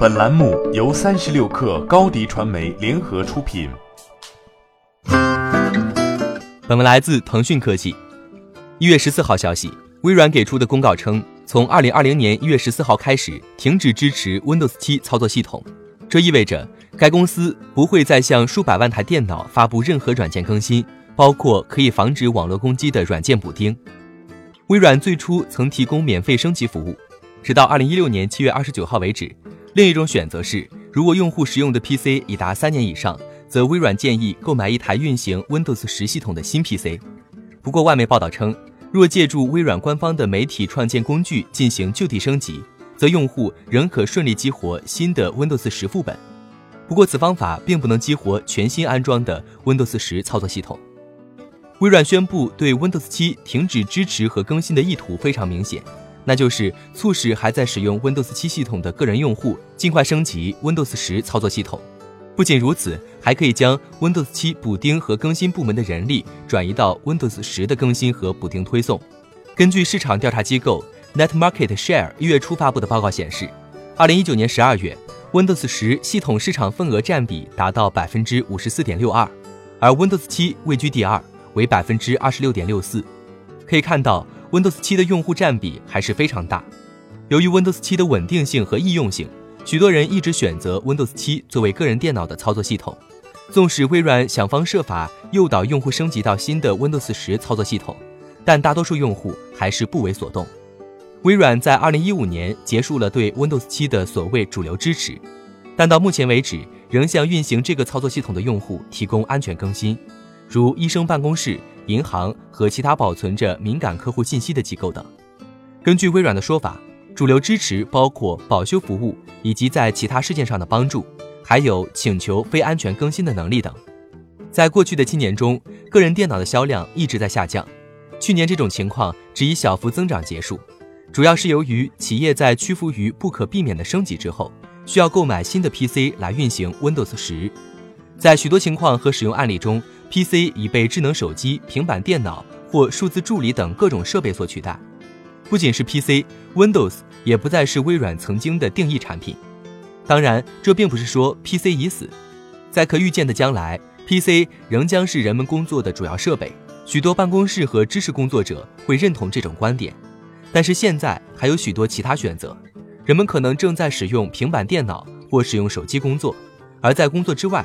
本栏目由三十六氪高低传媒联合出品。本文来自腾讯科技。一月十四号消息，微软给出的公告称，从二零二零年一月十四号开始停止支持 Windows 七操作系统，这意味着该公司不会再向数百万台电脑发布任何软件更新，包括可以防止网络攻击的软件补丁。微软最初曾提供免费升级服务，直到二零一六年七月二十九号为止。另一种选择是，如果用户使用的 PC 已达三年以上，则微软建议购买一台运行 Windows 十系统的新 PC。不过，外媒报道称，若借助微软官方的媒体创建工具进行就地升级，则用户仍可顺利激活新的 Windows 十副本。不过，此方法并不能激活全新安装的 Windows 十操作系统。微软宣布对 Windows 七停止支持和更新的意图非常明显。那就是促使还在使用 Windows 7系统的个人用户尽快升级 Windows 10操作系统。不仅如此，还可以将 Windows 7补丁和更新部门的人力转移到 Windows 10的更新和补丁推送。根据市场调查机构 Net Market Share 一月初发布的报告显示，2019年12月，Windows 10系统市场份额占比达到百分之五十四点六二，而 Windows 7位居第二，为百分之二十六点六四。可以看到。Windows 7的用户占比还是非常大。由于 Windows 7的稳定性和易用性，许多人一直选择 Windows 7作为个人电脑的操作系统。纵使微软想方设法诱导用户升级到新的 Windows 10操作系统，但大多数用户还是不为所动。微软在2015年结束了对 Windows 7的所谓主流支持，但到目前为止仍向运行这个操作系统的用户提供安全更新，如医生办公室。银行和其他保存着敏感客户信息的机构等。根据微软的说法，主流支持包括保修服务以及在其他事件上的帮助，还有请求非安全更新的能力等。在过去的七年中，个人电脑的销量一直在下降。去年这种情况只以小幅增长结束，主要是由于企业在屈服于不可避免的升级之后，需要购买新的 PC 来运行 Windows 十。在许多情况和使用案例中。PC 已被智能手机、平板电脑或数字助理等各种设备所取代。不仅是 PC，Windows 也不再是微软曾经的定义产品。当然，这并不是说 PC 已死。在可预见的将来，PC 仍将是人们工作的主要设备。许多办公室和知识工作者会认同这种观点。但是现在还有许多其他选择。人们可能正在使用平板电脑或使用手机工作，而在工作之外。